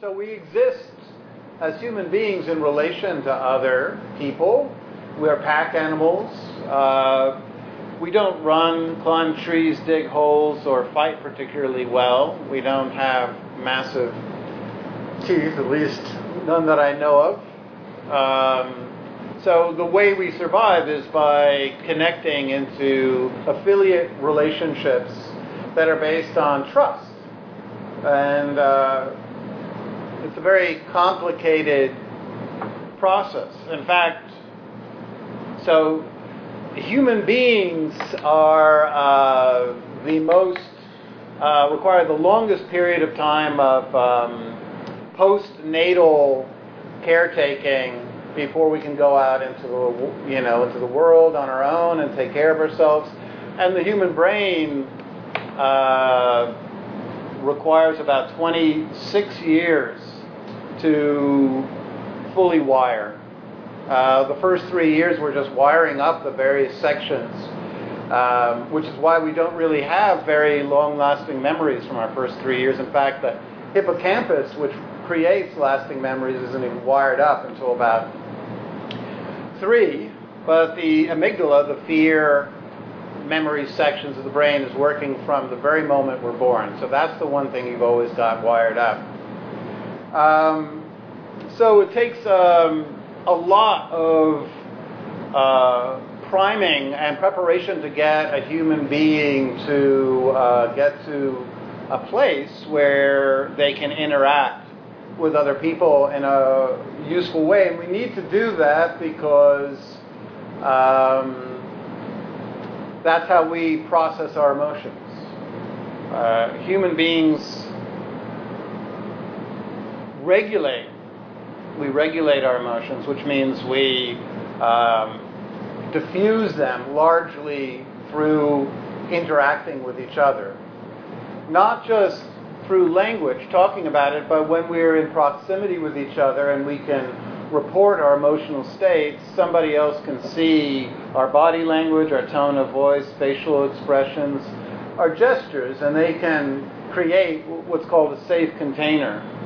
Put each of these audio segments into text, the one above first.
So we exist as human beings in relation to other people. We're pack animals. Uh, we don't run, climb trees, dig holes, or fight particularly well. We don't have massive teeth, at least none that I know of. Um, so the way we survive is by connecting into affiliate relationships that are based on trust. And uh, it's a very complicated process. In fact, so human beings are uh, the most, uh, require the longest period of time of um, postnatal caretaking before we can go out into the, you know, into the world on our own and take care of ourselves. And the human brain uh, requires about 26 years to fully wire. Uh, the first three years we're just wiring up the various sections, um, which is why we don't really have very long-lasting memories from our first three years. In fact, the hippocampus, which creates lasting memories, isn't even wired up until about three. But the amygdala, the fear memory sections of the brain, is working from the very moment we're born. So that's the one thing you've always got wired up. Um, so it takes um, a lot of uh, priming and preparation to get a human being to uh, get to a place where they can interact with other people in a useful way. And we need to do that because um, that's how we process our emotions. Uh, human beings regulate we regulate our emotions, which means we um, diffuse them largely through interacting with each other. Not just through language, talking about it, but when we're in proximity with each other and we can report our emotional states, somebody else can see our body language, our tone of voice, facial expressions, our gestures, and they can create what's called a safe container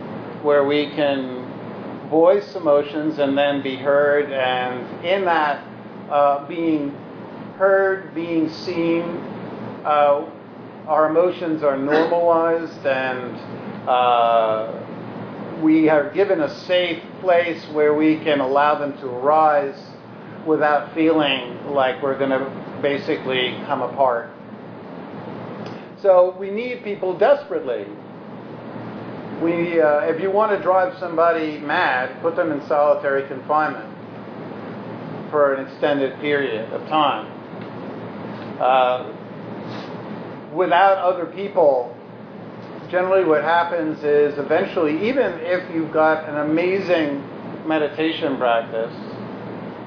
where we can voice emotions and then be heard, and in that uh, being heard, being seen, uh, our emotions are normalized and uh, we are given a safe place where we can allow them to arise without feeling like we're going to basically come apart. So we need people desperately we, uh, if you want to drive somebody mad, put them in solitary confinement for an extended period of time. Uh, without other people, generally what happens is eventually, even if you've got an amazing meditation practice,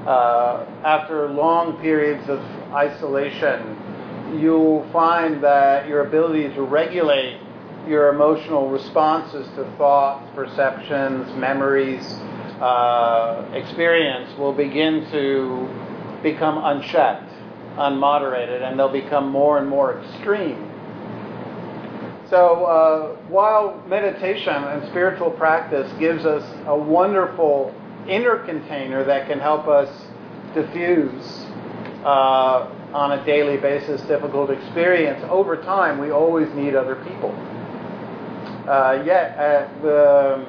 uh, after long periods of isolation, you'll find that your ability to regulate your emotional responses to thoughts, perceptions, memories, uh, experience will begin to become unchecked, unmoderated, and they'll become more and more extreme. So, uh, while meditation and spiritual practice gives us a wonderful inner container that can help us diffuse uh, on a daily basis difficult experience, over time we always need other people uh, yet, uh,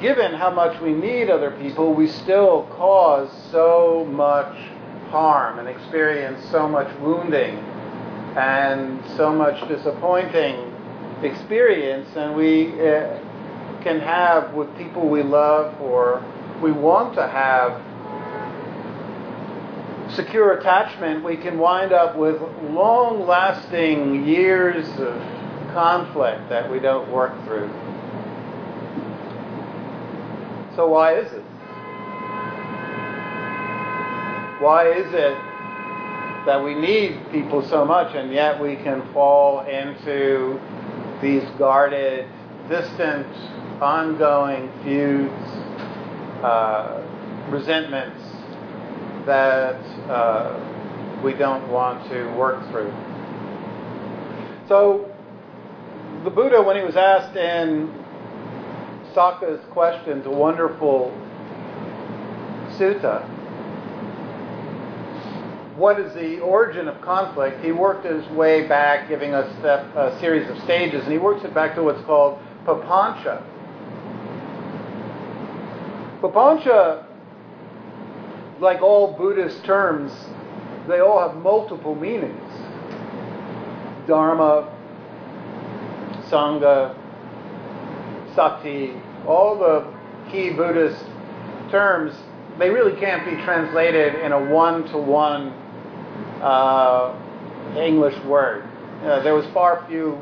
given how much we need other people, we still cause so much harm and experience so much wounding and so much disappointing experience, and we uh, can have with people we love or we want to have secure attachment, we can wind up with long lasting years of conflict that we don't work through. So, why is it? Why is it that we need people so much and yet we can fall into these guarded, distant, ongoing feuds, uh, resentments that uh, we don't want to work through? So, the Buddha, when he was asked in Sakka's questions, a wonderful sutta. What is the origin of conflict? He worked his way back, giving us a series of stages, and he works it back to what's called papancha. Papancha, like all Buddhist terms, they all have multiple meanings. Dharma, Sangha, Sati, all the key Buddhist terms, they really can't be translated in a one-to-one uh, English word. Uh, there was far few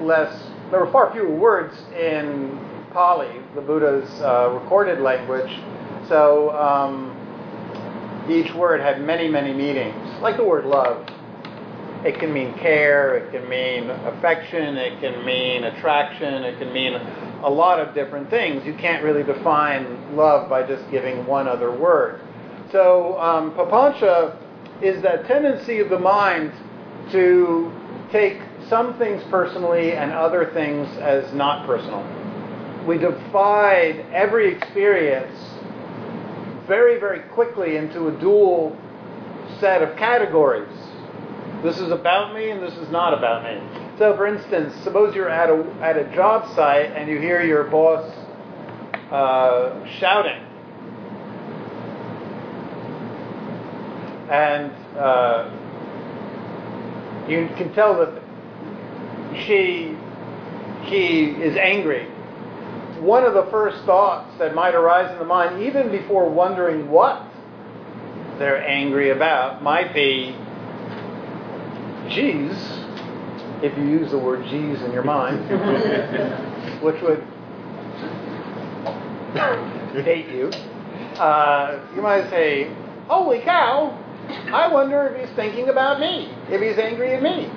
less. There were far fewer words in Pali, the Buddha's uh, recorded language. So um, each word had many, many meanings, like the word love. It can mean care, it can mean affection, it can mean attraction, it can mean a lot of different things. You can't really define love by just giving one other word. So, um, papancha is that tendency of the mind to take some things personally and other things as not personal. We divide every experience very, very quickly into a dual set of categories. This is about me and this is not about me. So, for instance, suppose you're at a, at a job site and you hear your boss uh, shouting. And uh, you can tell that she, he is angry. One of the first thoughts that might arise in the mind, even before wondering what they're angry about, might be, geez, if you use the word geez in your mind, which would date you, uh, you might say, holy cow, I wonder if he's thinking about me, if he's angry at me.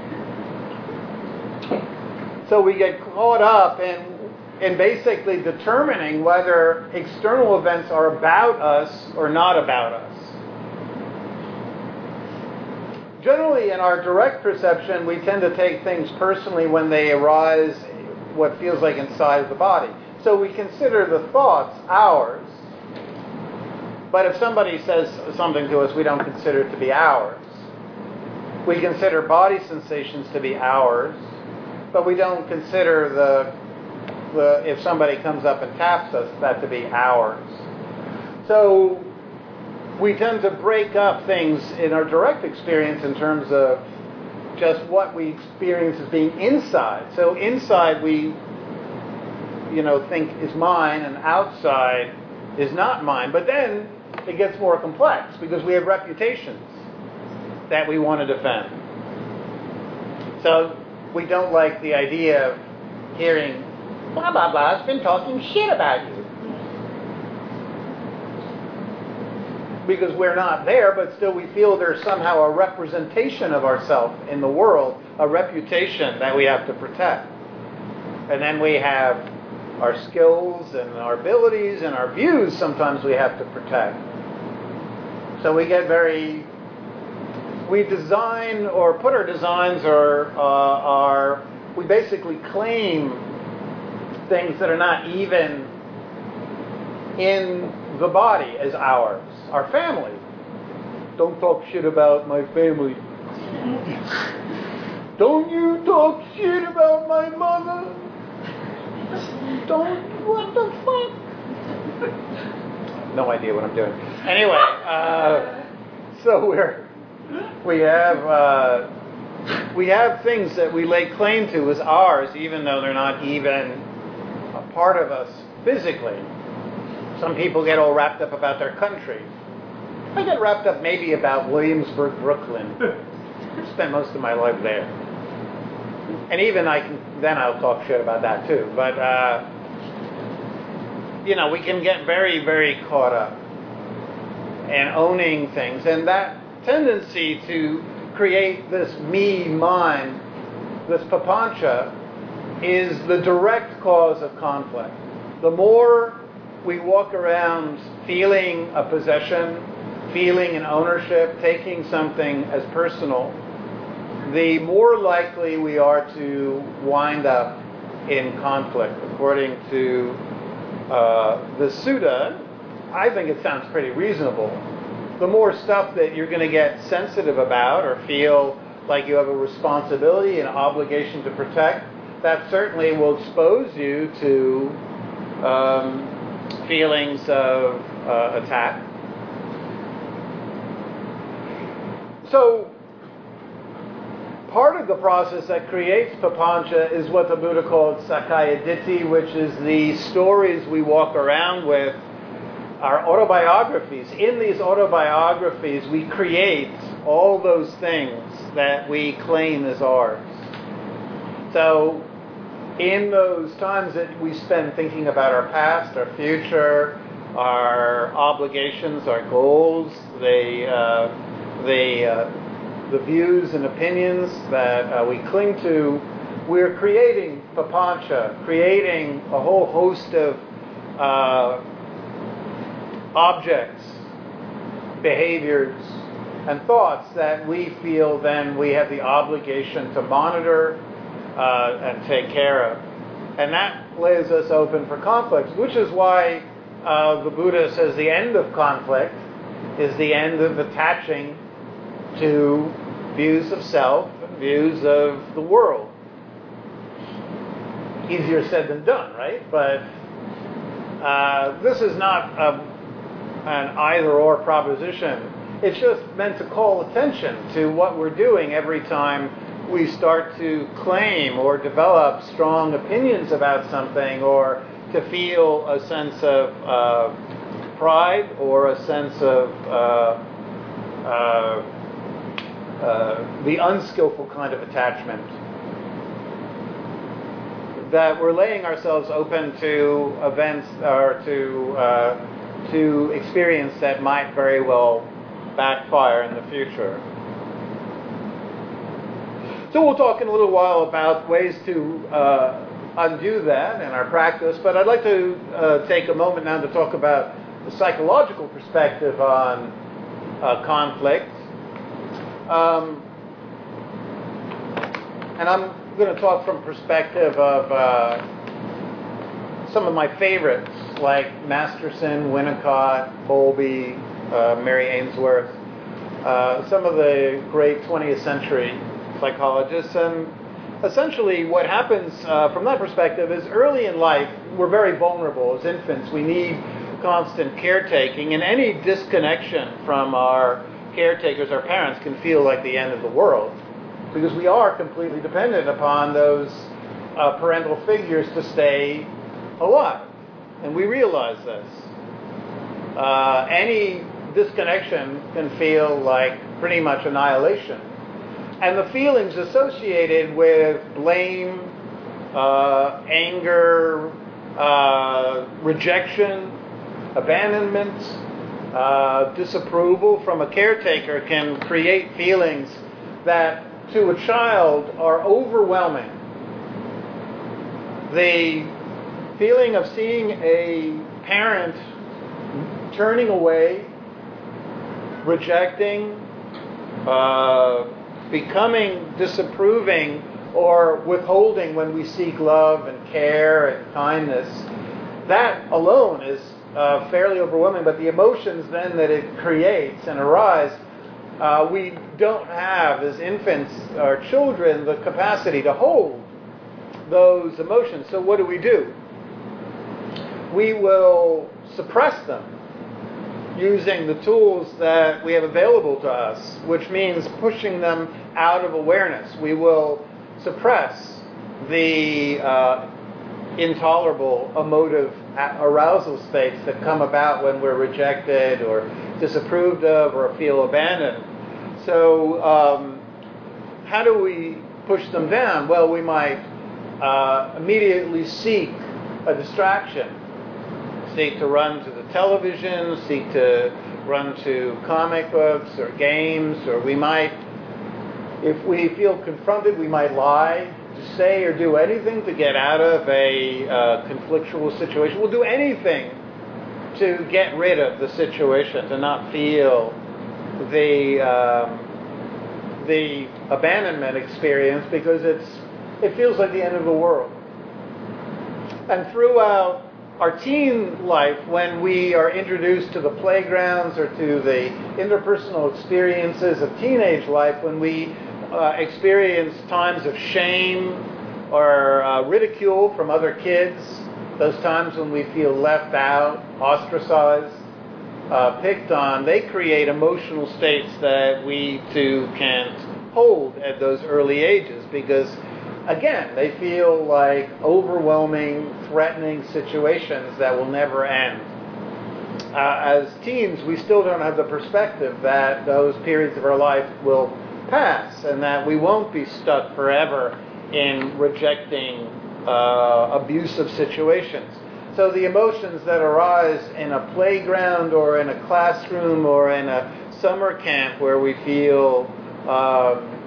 So we get caught up in, in basically determining whether external events are about us or not about us. Generally, in our direct perception, we tend to take things personally when they arise what feels like inside of the body. So we consider the thoughts ours, but if somebody says something to us, we don't consider it to be ours. We consider body sensations to be ours, but we don't consider the, the if somebody comes up and taps us, that to be ours. So we tend to break up things in our direct experience in terms of just what we experience as being inside. So inside we, you know, think is mine, and outside is not mine. But then it gets more complex because we have reputations that we want to defend. So we don't like the idea of hearing blah blah blah has been talking shit about you. Because we're not there, but still we feel there's somehow a representation of ourselves in the world, a reputation that we have to protect. And then we have our skills and our abilities and our views sometimes we have to protect. So we get very, we design or put our designs or uh, our, we basically claim things that are not even in the body as ours. Our family. Don't talk shit about my family. Don't you talk shit about my mother. Don't, what the fuck? No idea what I'm doing. Anyway, uh, so we're, we have, uh, we have things that we lay claim to as ours, even though they're not even a part of us physically. Some people get all wrapped up about their country. I get wrapped up maybe about Williamsburg, Brooklyn. I spent most of my life there. And even I can, then I'll talk shit about that too. But, uh, you know, we can get very, very caught up in owning things. And that tendency to create this me mind, this papancha, is the direct cause of conflict. The more we walk around feeling a possession, feeling an ownership, taking something as personal, the more likely we are to wind up in conflict, according to uh, the Sutta, I think it sounds pretty reasonable. The more stuff that you're going to get sensitive about or feel like you have a responsibility and obligation to protect, that certainly will expose you to um, feelings of uh, attack. So, part of the process that creates papancha is what the Buddha called sakkaya ditthi, which is the stories we walk around with, our autobiographies. In these autobiographies, we create all those things that we claim as ours. So, in those times that we spend thinking about our past, our future, our obligations, our goals, the, uh, the, uh, the views and opinions that uh, we cling to, we're creating papancha, creating a whole host of uh, objects, behaviors, and thoughts that we feel then we have the obligation to monitor uh, and take care of. And that lays us open for conflicts, which is why uh, the Buddha says the end of conflict is the end of attaching to views of self views of the world. Easier said than done, right? But uh, this is not a, an either or proposition. It's just meant to call attention to what we're doing every time we start to claim or develop strong opinions about something or to feel a sense of uh, pride or a sense of uh, uh, uh, the unskillful kind of attachment. That we're laying ourselves open to events or to uh, to experience that might very well backfire in the future. So we'll talk in a little while about ways to uh, undo that in our practice, but I'd like to uh, take a moment now to talk about the psychological perspective on uh, conflict. Um, and I'm going to talk from perspective of uh, some of my favorites, like Masterson, Winnicott, Bowlby, uh, Mary Ainsworth, uh, some of the great 20th century psychologists. And essentially, what happens uh, from that perspective is early in life, we're very vulnerable as infants. We need constant caretaking, and any disconnection from our caretakers, our parents, can feel like the end of the world because we are completely dependent upon those uh, parental figures to stay alive. And we realize this. Uh, any disconnection can feel like pretty much annihilation and the feelings associated with blame, uh, anger, uh, rejection, abandonment, uh, disapproval from a caretaker can create feelings that to a child are overwhelming. The feeling of seeing a parent turning away, rejecting, uh, becoming disapproving or withholding when we seek love and care and kindness, that alone is uh, fairly overwhelming. But the emotions then that it creates and arise, uh, we don't have as infants or children the capacity to hold those emotions. So what do we do? We will suppress them using the tools that we have available to us, which means pushing them out of awareness. We will suppress the uh, intolerable emotive arousal states that come about when we're rejected or disapproved of or feel abandoned. So, um, how do we push them down? Well, we might uh, immediately seek a distraction, seek to run to television, seek to run to comic books or games, or we might, if we feel confronted, we might lie to say or do anything to get out of a uh, conflictual situation. We'll do anything to get rid of the situation, to not feel the um, the abandonment experience because it's it feels like the end of the world. And throughout our teen life, when we are introduced to the playgrounds or to the interpersonal experiences of teenage life, when we uh, experience times of shame or uh, ridicule from other kids, those times when we feel left out, ostracized, uh, picked on, they create emotional states that we too can't hold at those early ages because, again, they feel like overwhelming, threatening situations that will never end. Uh, as teens, we still don't have the perspective that those periods of our life will pass and that we won't be stuck forever in rejecting uh, abusive situations. So the emotions that arise in a playground or in a classroom or in a summer camp where we feel um,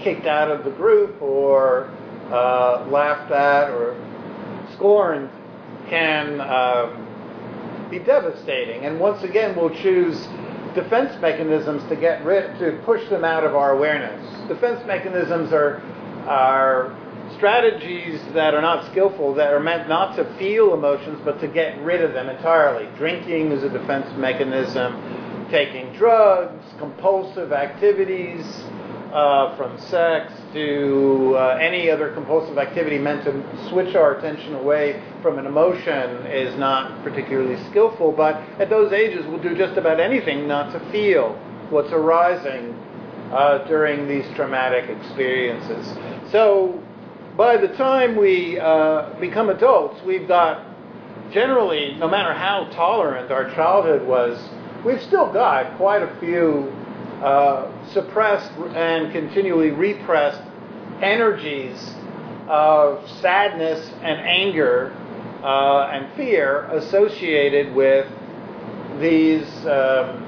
kicked out of the group or uh, laughed at or scorned can um, be devastating. And once again, we'll choose defense mechanisms to get rid, to push them out of our awareness. Defense mechanisms are are strategies that are not skillful, that are meant not to feel emotions, but to get rid of them entirely. Drinking is a defense mechanism, taking drugs, compulsive activities, uh, from sex to uh, any other compulsive activity meant to switch our attention away from an emotion is not particularly skillful, but at those ages we'll do just about anything not to feel what's arising uh, during these traumatic experiences. So by the time we uh, become adults, we've got generally, no matter how tolerant our childhood was, we've still got quite a few uh, suppressed and continually repressed energies of sadness and anger uh, and fear associated with these um,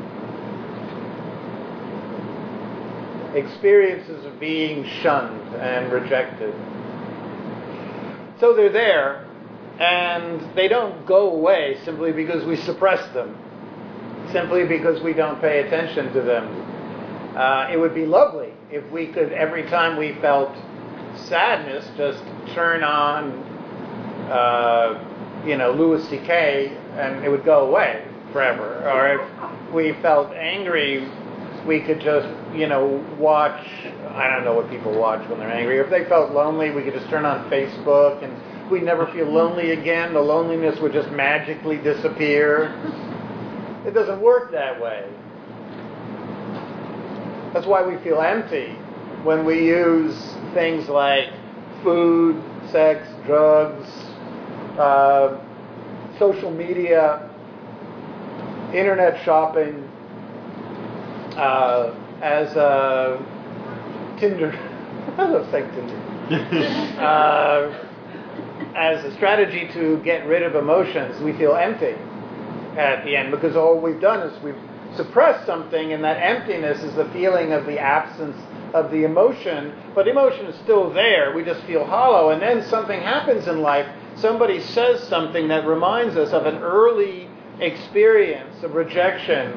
experiences of being shunned and rejected. So they're there, and they don't go away simply because we suppress them, simply because we don't pay attention to them. Uh, it would be lovely if we could, every time we felt sadness, just turn on, uh, you know, Louis C.K. and it would go away forever. Or if we felt angry, we could just, you know, watch. I don't know what people watch when they're angry. If they felt lonely, we could just turn on Facebook and we'd never feel lonely again. The loneliness would just magically disappear. It doesn't work that way. That's why we feel empty when we use things like food, sex, drugs, uh, social media, internet shopping, uh, as a Tinder. I love saying Tinder. uh, as a strategy to get rid of emotions, we feel empty at the end because all we've done is we've suppress something, and that emptiness is the feeling of the absence of the emotion, but emotion is still there. We just feel hollow. And then something happens in life. Somebody says something that reminds us of an early experience of rejection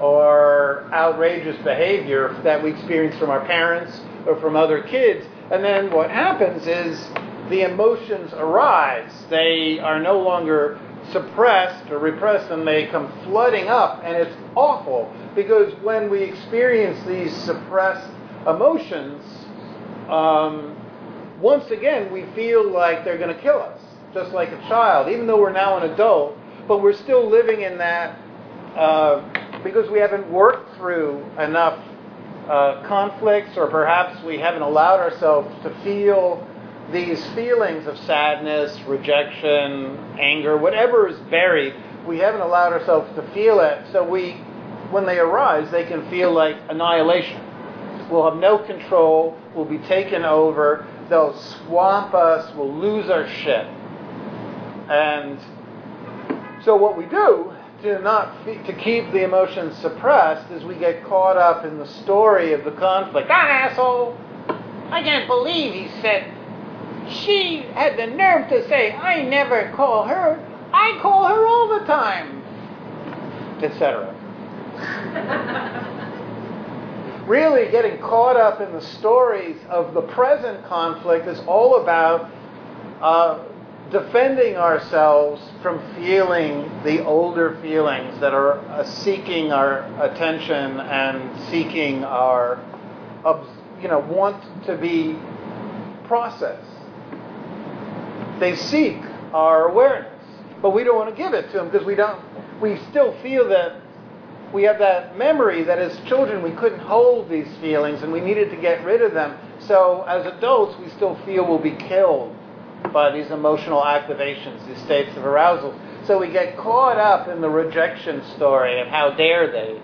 or outrageous behavior that we experienced from our parents or from other kids. And then what happens is the emotions arise. They are no longer suppressed or repressed and they come flooding up. And it's awful because when we experience these suppressed emotions, um, once again we feel like they're going to kill us, just like a child, even though we're now an adult, but we're still living in that uh, because we haven't worked through enough uh, conflicts or perhaps we haven't allowed ourselves to feel these feelings of sadness, rejection, anger, whatever is buried, we haven't allowed ourselves to feel it. So we, when they arise, they can feel like annihilation. We'll have no control. We'll be taken over. They'll swamp us. We'll lose our shit. And so what we do to not to keep the emotions suppressed is we get caught up in the story of the conflict. That asshole! I can't believe he said she had the nerve to say, I never call her. I call her all the time, etc. really getting caught up in the stories of the present conflict is all about uh, defending ourselves from feeling the older feelings that are uh, seeking our attention and seeking our, you know, want to be processed. They seek our awareness, but we don't want to give it to them because we don't. We still feel that we have that memory that as children we couldn't hold these feelings and we needed to get rid of them. So as adults, we still feel we'll be killed by these emotional activations, these states of arousal. So we get caught up in the rejection story and how dare they.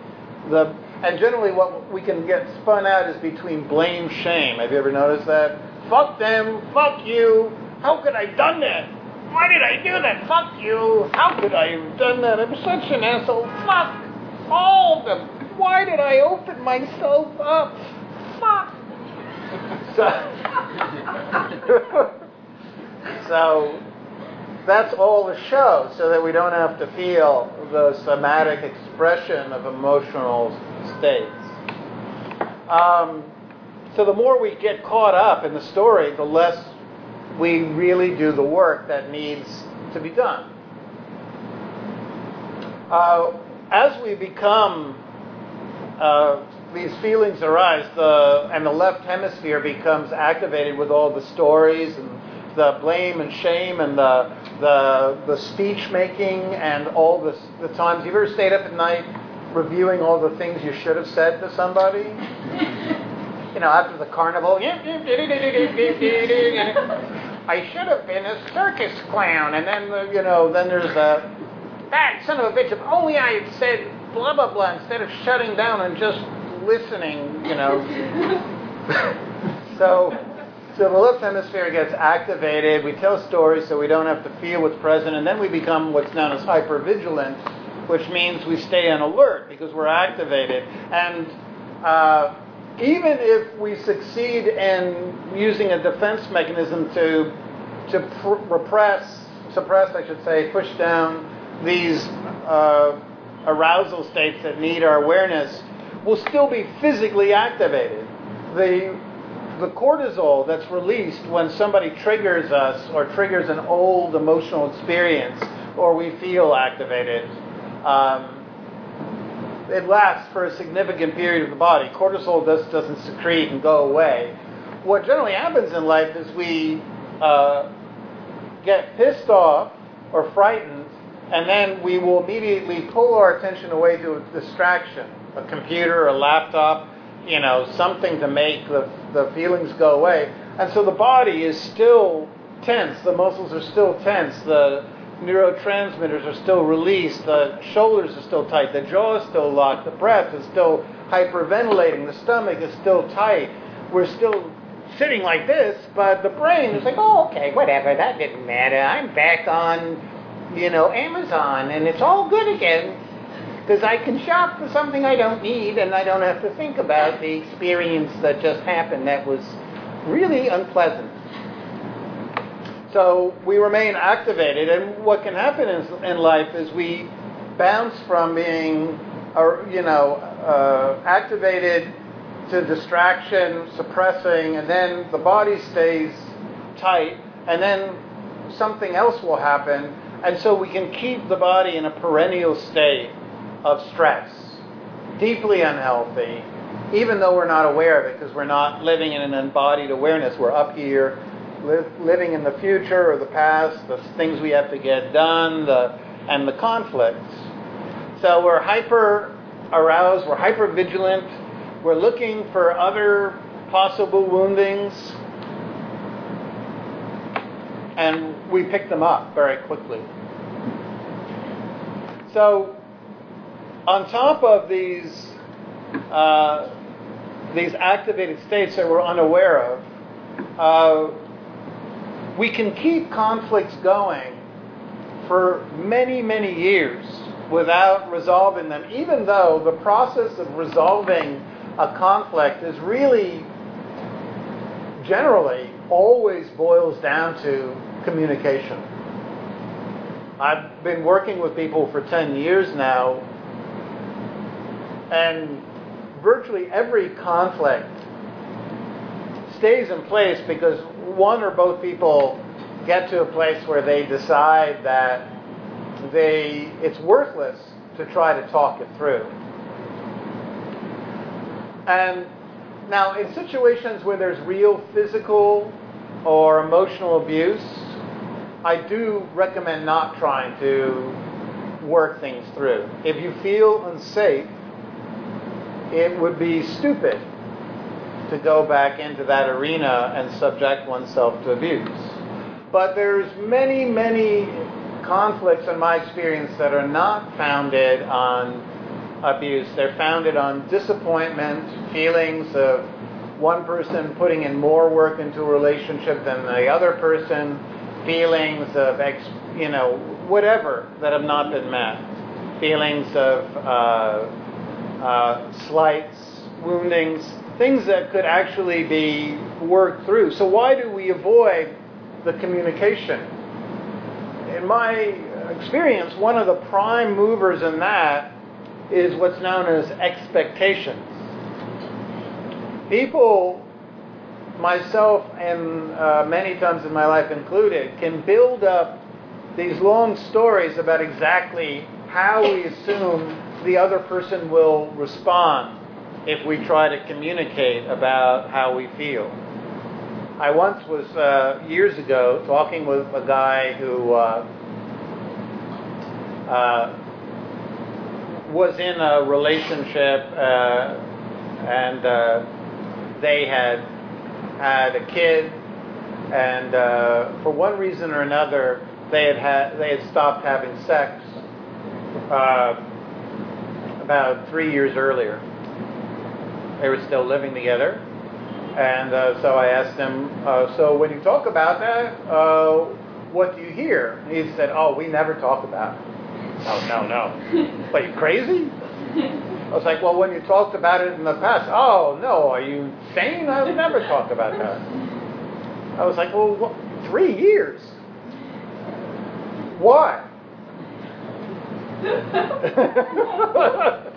The, and generally, what we can get spun out is between blame, shame. Have you ever noticed that? Fuck them. Fuck you. How could I have done that? Why did I do that? Fuck you. How could I have done that? I'm such an asshole. Fuck all of them. Why did I open myself up? Fuck. So, so that's all the show, so that we don't have to feel the somatic expression of emotional states. Um, so the more we get caught up in the story, the less we really do the work that needs to be done. Uh, as we become, uh, these feelings arise, the, and the left hemisphere becomes activated with all the stories and the blame and shame and the, the, the speech making and all the, the times. You've ever stayed up at night reviewing all the things you should have said to somebody? you know, after the carnival. I should have been a circus clown. And then, you know, then there's a that son of a bitch, if only I had said blah, blah, blah, instead of shutting down and just listening, you know. so, so the left hemisphere gets activated. We tell stories so we don't have to feel what's present, and then we become what's known as hypervigilant, which means we stay on alert because we're activated. And uh, even if we succeed in using a defense mechanism to to pr- repress, suppress, I should say, push down these uh, arousal states that need our awareness we'll still be physically activated. The, the cortisol that's released when somebody triggers us or triggers an old emotional experience or we feel activated, um, it lasts for a significant period of the body. Cortisol just doesn't secrete and go away. What generally happens in life is we uh, get pissed off or frightened and then we will immediately pull our attention away to a distraction, a computer, a laptop, you know, something to make the, the feelings go away. And so the body is still tense, the muscles are still tense, the neurotransmitters are still released, the shoulders are still tight, the jaw is still locked, the breath is still hyperventilating, the stomach is still tight. We're still sitting like this, but the brain is like, oh, okay, whatever, that didn't matter. I'm back on you know, Amazon, and it's all good again because I can shop for something I don't need and I don't have to think about the experience that just happened that was really unpleasant. So we remain activated, and what can happen in, in life is we bounce from being, you know, uh, activated to distraction, suppressing, and then the body stays tight, and then something else will happen, and so we can keep the body in a perennial state of stress, deeply unhealthy, even though we're not aware of it because we're not living in an embodied awareness. We're up here living in the future or the past, the things we have to get done, the, and the conflicts. So we're hyper aroused, we're hyper vigilant, we're looking for other possible woundings, and we pick them up very quickly. So, on top of these uh, these activated states that we're unaware of, uh, we can keep conflicts going for many, many years without resolving them, even though the process of resolving a conflict is really generally always boils down to communication. I've been working with people for 10 years now, and virtually every conflict stays in place because one or both people get to a place where they decide that they it's worthless to try to talk it through. And now, in situations where there's real physical or emotional abuse, I do recommend not trying to work things through. If you feel unsafe, it would be stupid to go back into that arena and subject oneself to abuse. But there's many, many conflicts in my experience that are not founded on abuse. They're founded on disappointment, feelings of one person putting in more work into a relationship than the other person, feelings of, ex, you know, whatever that have not been met, feelings of uh, uh, slights, woundings, things that could actually be worked through. So, why do we avoid the communication? In my experience, one of the prime movers in that is what's known as expectations. People, myself and uh, many times in my life included, can build up these long stories about exactly how we assume the other person will respond if we try to communicate about how we feel. I once was, uh, years ago, talking with a guy who uh, uh, was in a relationship uh, and uh, they had had a kid, and uh, for one reason or another, they had had they had stopped having sex about three years earlier. They were still living together. And uh, so I asked him, uh, so when you talk about that, uh, what do you hear? And he said, oh, we never talk about it. Oh, no, no. Are you crazy? I was like, well, when you talked about it in the past, oh, no, are you sane? I would never talk about that. I was like, well, what? three years? Why?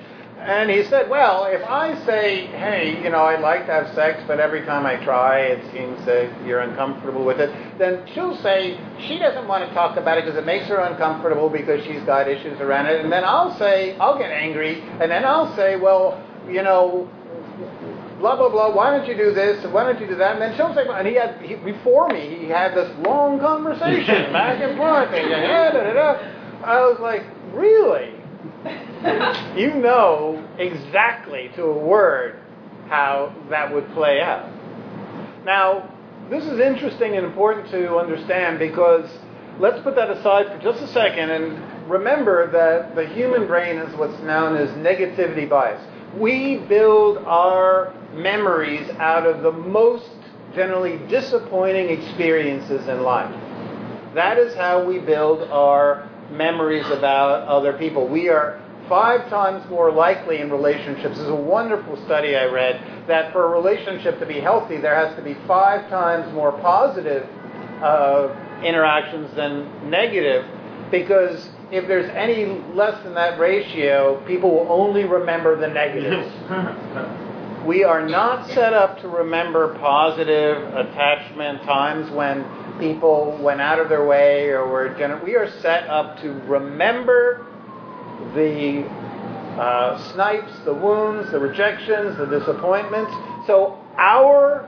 And he said, Well, if I say, hey, you know, I'd like to have sex, but every time I try, it seems that you're uncomfortable with it, then she'll say she doesn't want to talk about it because it makes her uncomfortable because she's got issues around it. And then I'll say, I'll get angry, and then I'll say, Well, you know, blah, blah, blah, why don't you do this, and why don't you do that? And then she'll say, and he had, he, before me, he had this long conversation, back and forth, and da, da, da, I was like, Really? You know exactly to a word how that would play out. Now, this is interesting and important to understand because let's put that aside for just a second and remember that the human brain is what's known as negativity bias. We build our memories out of the most generally disappointing experiences in life. That is how we build our memories about other people. We are five times more likely in relationships. Is a wonderful study I read that for a relationship to be healthy, there has to be five times more positive uh, interactions than negative because if there's any less than that ratio, people will only remember the negatives. we are not set up to remember positive attachment times when people went out of their way or were gener- we are set up to remember the uh, snipes, the wounds, the rejections, the disappointments. So our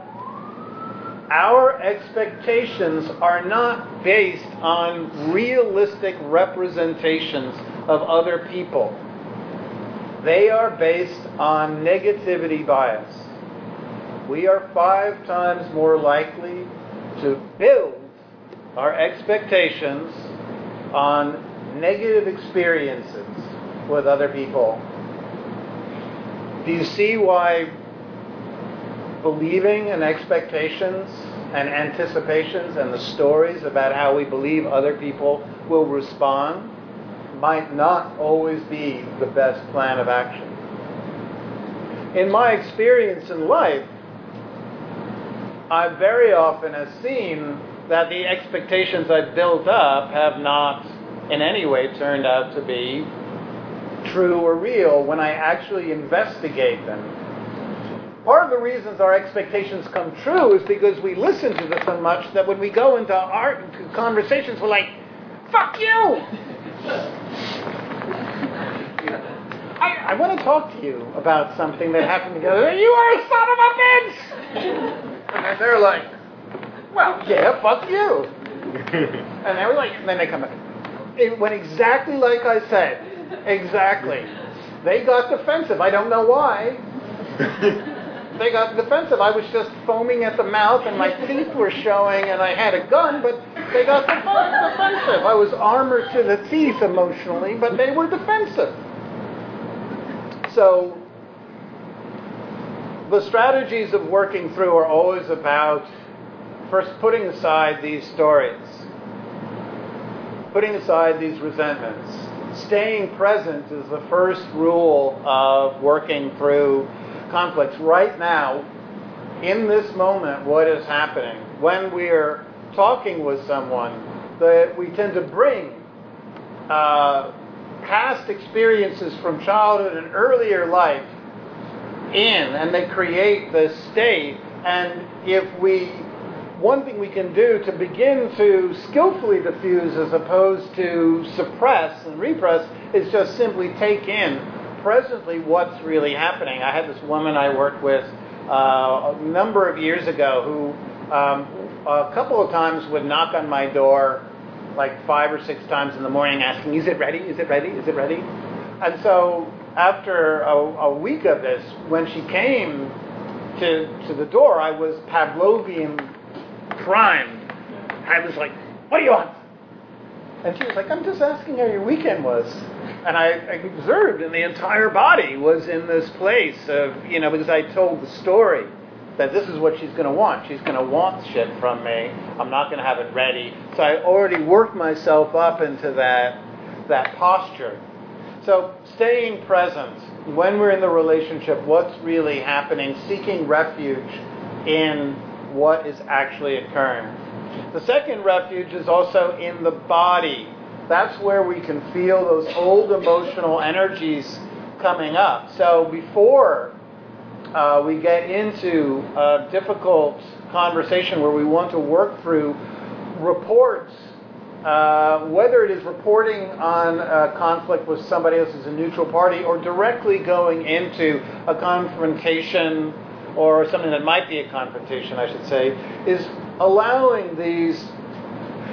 our expectations are not based on realistic representations of other people. They are based on negativity bias. We are five times more likely to build our expectations on negative experiences with other people. Do you see why believing and expectations and anticipations and the stories about how we believe other people will respond might not always be the best plan of action? In my experience in life, I very often have seen that the expectations I've built up have not in any way turned out to be true or real when I actually investigate them. part of the reasons our expectations come true is because we listen to this so much that when we go into our conversations, we're like, fuck you! I, I want to talk to you about something that happened together. You are a son of a bitch! and they're like, well, yeah, fuck you. and they were like, and then they come back. It went exactly like I said. Exactly. They got defensive. I don't know why. they got defensive. I was just foaming at the mouth and my teeth were showing and I had a gun, but they got defensive. I was armored to the teeth emotionally, but they were defensive. So the strategies of working through are always about first putting aside these stories, putting aside these resentments. Staying present is the first rule of working through conflicts. Right now, in this moment, what is happening? When we are talking with someone, that we tend to bring uh, past experiences from childhood and earlier life in, and they create this state. And if we, one thing we can do to begin to skillfully diffuse as opposed to suppress and repress is just simply take in presently what's really happening. I had this woman I worked with uh, a number of years ago who um, a couple of times would knock on my door like five or six times in the morning asking, Is it ready? Is it ready? Is it ready? And so after a, a week of this, when she came to, to the door, I was Pavlovian primed. I was like, What do you want? And she was like, I'm just asking how your weekend was. And I, I observed, and the entire body was in this place of, you know, because I told the story that this is what she's going to want. She's going to want shit from me. I'm not going to have it ready. So I already worked myself up into that that posture. So staying present when we're in the relationship, what's really happening, seeking refuge in what is actually occurring. The second refuge is also in the body. That's where we can feel those old emotional energies coming up. So before uh, we get into a difficult conversation where we want to work through reports, uh, whether it is reporting on a conflict with somebody else as a neutral party or directly going into a confrontation or something that might be a confrontation, I should say, is allowing these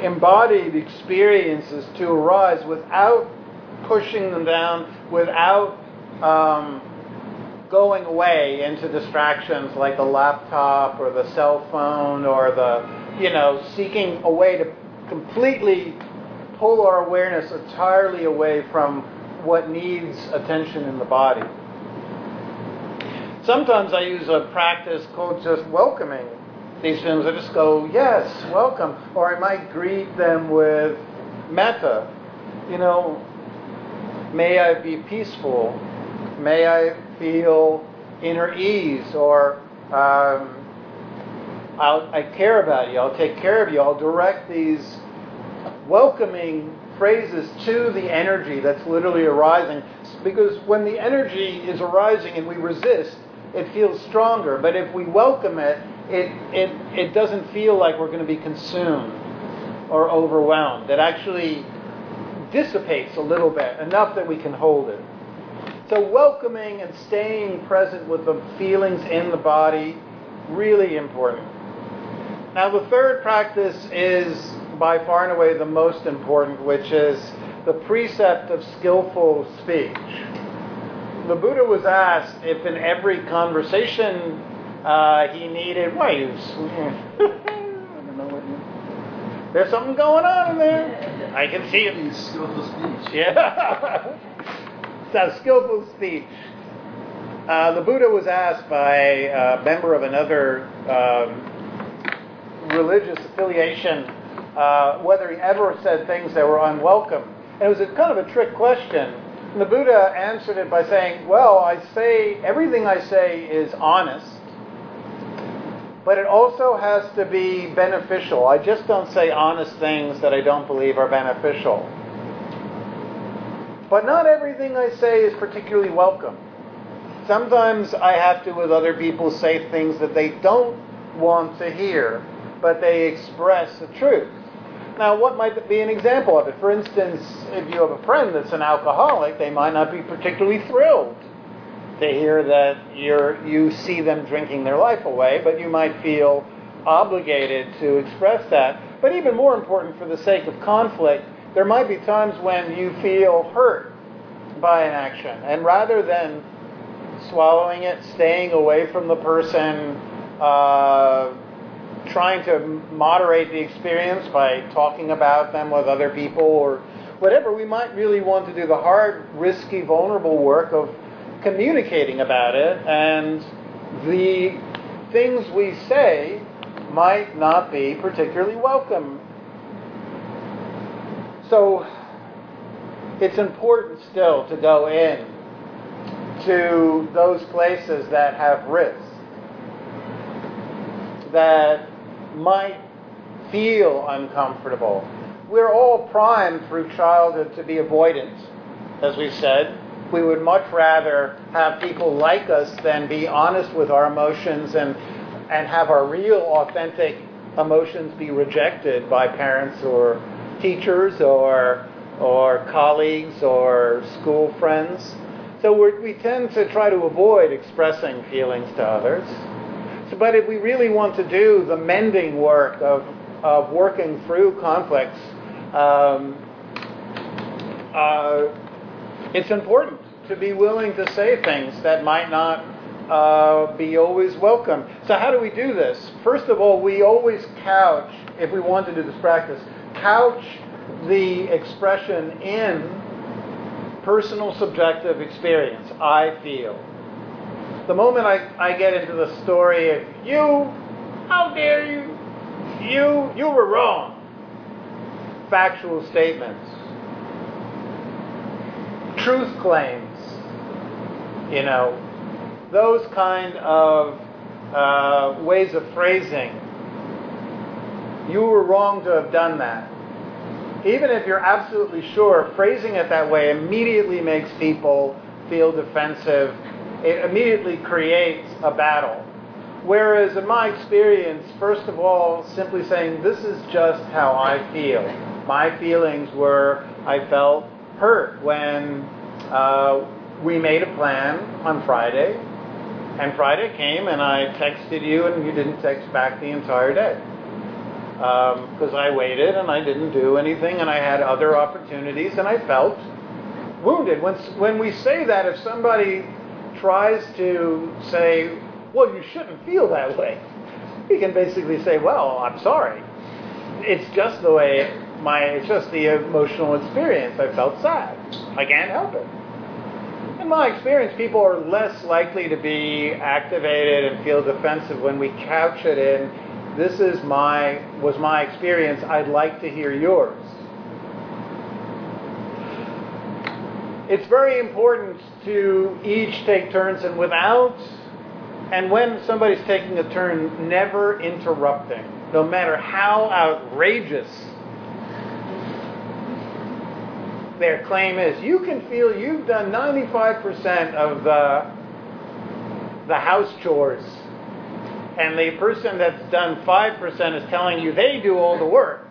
embodied experiences to arise without pushing them down, without um, going away into distractions like the laptop or the cell phone or the, you know, seeking a way to completely pull our awareness entirely away from what needs attention in the body. Sometimes I use a practice called just welcoming these films. I just go, yes, welcome. Or I might greet them with metta. You know, may I be peaceful. May I feel inner ease or um, i care about you, I'll take care of you, I'll direct these welcoming phrases to the energy that's literally arising. Because when the energy is arising and we resist, it feels stronger. But if we welcome it, it, it, it doesn't feel like we're going to be consumed or overwhelmed. It actually dissipates a little bit, enough that we can hold it. So, welcoming and staying present with the feelings in the body, really important. Now, the third practice is by far and away the most important, which is the precept of skillful speech. The Buddha was asked if in every conversation uh, he needed, why you, there's something going on in there. I can see it. Skillful speech. Yeah. so skillful speech. Uh, the Buddha was asked by a member of another um, religious affiliation uh, whether he ever said things that were unwelcome. And it was a kind of a trick question. The Buddha answered it by saying, Well, I say, everything I say is honest, but it also has to be beneficial. I just don't say honest things that I don't believe are beneficial. But not everything I say is particularly welcome. sometimes I have to, with other people, say things that they don't want to hear, but they express the truth. Now, what might be an example of it? For instance, if you have a friend that's an alcoholic, they might not be particularly thrilled to hear that you're, you see them drinking their life away, but you might feel obligated to express that. But even more important, for the sake of conflict, there might be times when you feel hurt by an action. And rather than swallowing it, staying away from the person, uh, trying to moderate the experience by talking about them with other people or whatever, we might really want to do the hard, risky, vulnerable work of communicating about it. And the things we say might not be particularly welcome. So it's important still to go in to those places that have risk, that might feel uncomfortable. We're all primed through childhood to be avoidant, as we said. We would much rather have people like us than be honest with our emotions and, and have our real, authentic emotions be rejected by parents or teachers or, or colleagues or school friends. So we tend to try to avoid expressing feelings to others. But if we really want to do the mending work of, of working through conflicts, um, uh, it's important to be willing to say things that might not uh, be always welcome. So, how do we do this? First of all, we always couch, if we want to do this practice, couch the expression in personal subjective experience. I feel. The moment I, I get into the story of you, how dare you, you, you were wrong. Factual statements. Truth claims. You know, those kind of uh, ways of phrasing. You were wrong to have done that even if you're absolutely sure, phrasing it that way immediately makes people feel defensive. It immediately creates a battle. Whereas, in my experience, first of all, simply saying, This is just how I feel. My feelings were, I felt hurt when uh, we made a plan on Friday, and Friday came and I texted you, and you didn't text back the entire day because um, I waited and I didn't do anything and I had other opportunities and I felt wounded. When, when we say that, if somebody tries to say, well, you shouldn't feel that way, we can basically say, well, I'm sorry. It's just the way my, it's just the emotional experience. I felt sad. I can't help it. In my experience, people are less likely to be activated and feel defensive when we couch it in this is my was my experience. I'd like to hear yours. It's very important to each take turns and without and when somebody's taking a turn, never interrupting, no matter how outrageous their claim is. You can feel you've done 95% of the, the house chores and the person that's done 5% is telling you they do all the work.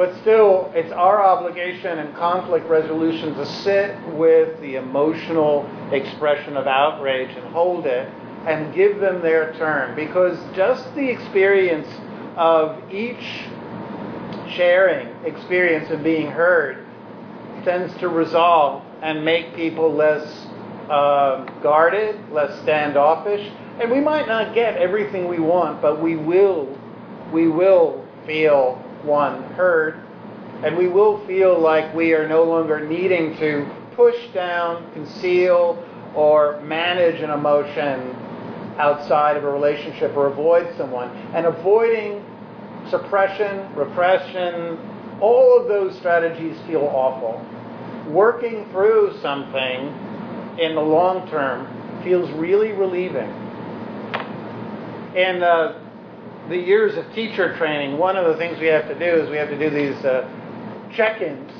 But still, it's our obligation in conflict resolution to sit with the emotional expression of outrage and hold it and give them their turn. Because just the experience of each sharing experience of being heard tends to resolve and make people less uh, guarded, less standoffish, and we might not get everything we want, but we will, we will feel one heard, and we will feel like we are no longer needing to push down, conceal, or manage an emotion outside of a relationship or avoid someone. And avoiding suppression, repression, all of those strategies feel awful. Working through something in the long term feels really relieving And uh, the years of teacher training, one of the things we have to do is we have to do these uh, check ins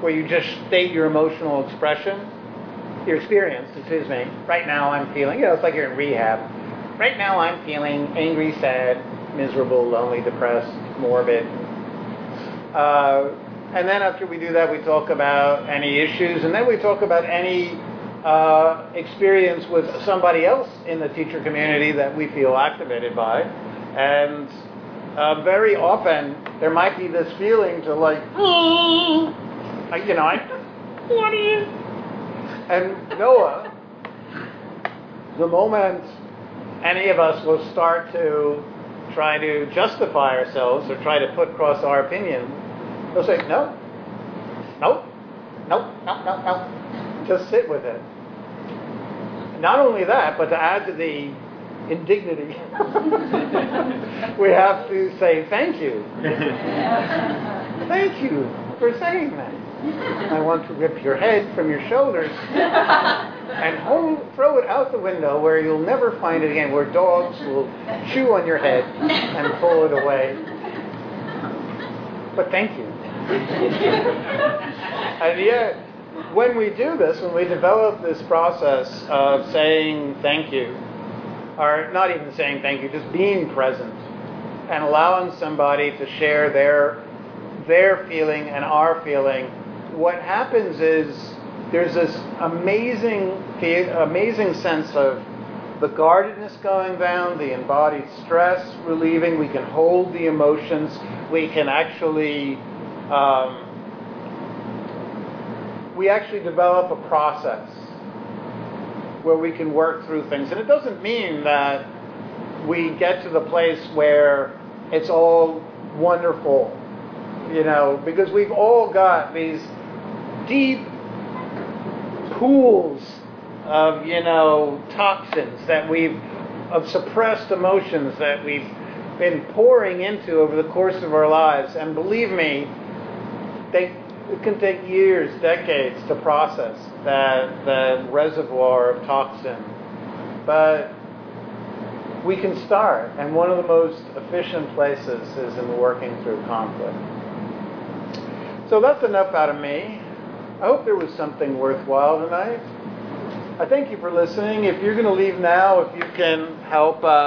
where you just state your emotional expression. your experience, excuse me. Right now I'm feeling, you know, it's like you're in rehab. Right now I'm feeling angry, sad, miserable, lonely, depressed, morbid. Uh, and then after we do that, we talk about any issues, and then we talk about any uh, experience with somebody else in the teacher community that we feel activated by. And uh, very often there might be this feeling to like, you know, I, what you? And Noah, the moment any of us will start to try to justify ourselves or try to put across our opinion, they'll say, no, no, no, no, no, no. Just sit with it. Not only that, but to add to the indignity, we have to say thank you. thank you for saying that. I want to rip your head from your shoulders and hold, throw it out the window where you'll never find it again, where dogs will chew on your head and pull it away. But thank you. and yet, when we do this, when we develop this process of saying thank you, or not even saying thank you, just being present and allowing somebody to share their their feeling and our feeling, what happens is there's this amazing amazing sense of the guardedness going down, the embodied stress relieving. We can hold the emotions. We can actually um, we actually develop a process where we can work through things. And it doesn't mean that we get to the place where it's all wonderful, you know, because we've all got these deep pools of, you know, toxins that we've, of suppressed emotions that we've been pouring into over the course of our lives. And believe me, they it can take years, decades to process that, that reservoir of toxin. But we can start, and one of the most efficient places is in working through conflict. So that's enough out of me. I hope there was something worthwhile tonight. I thank you for listening. If you're going to leave now, if you can help. Uh,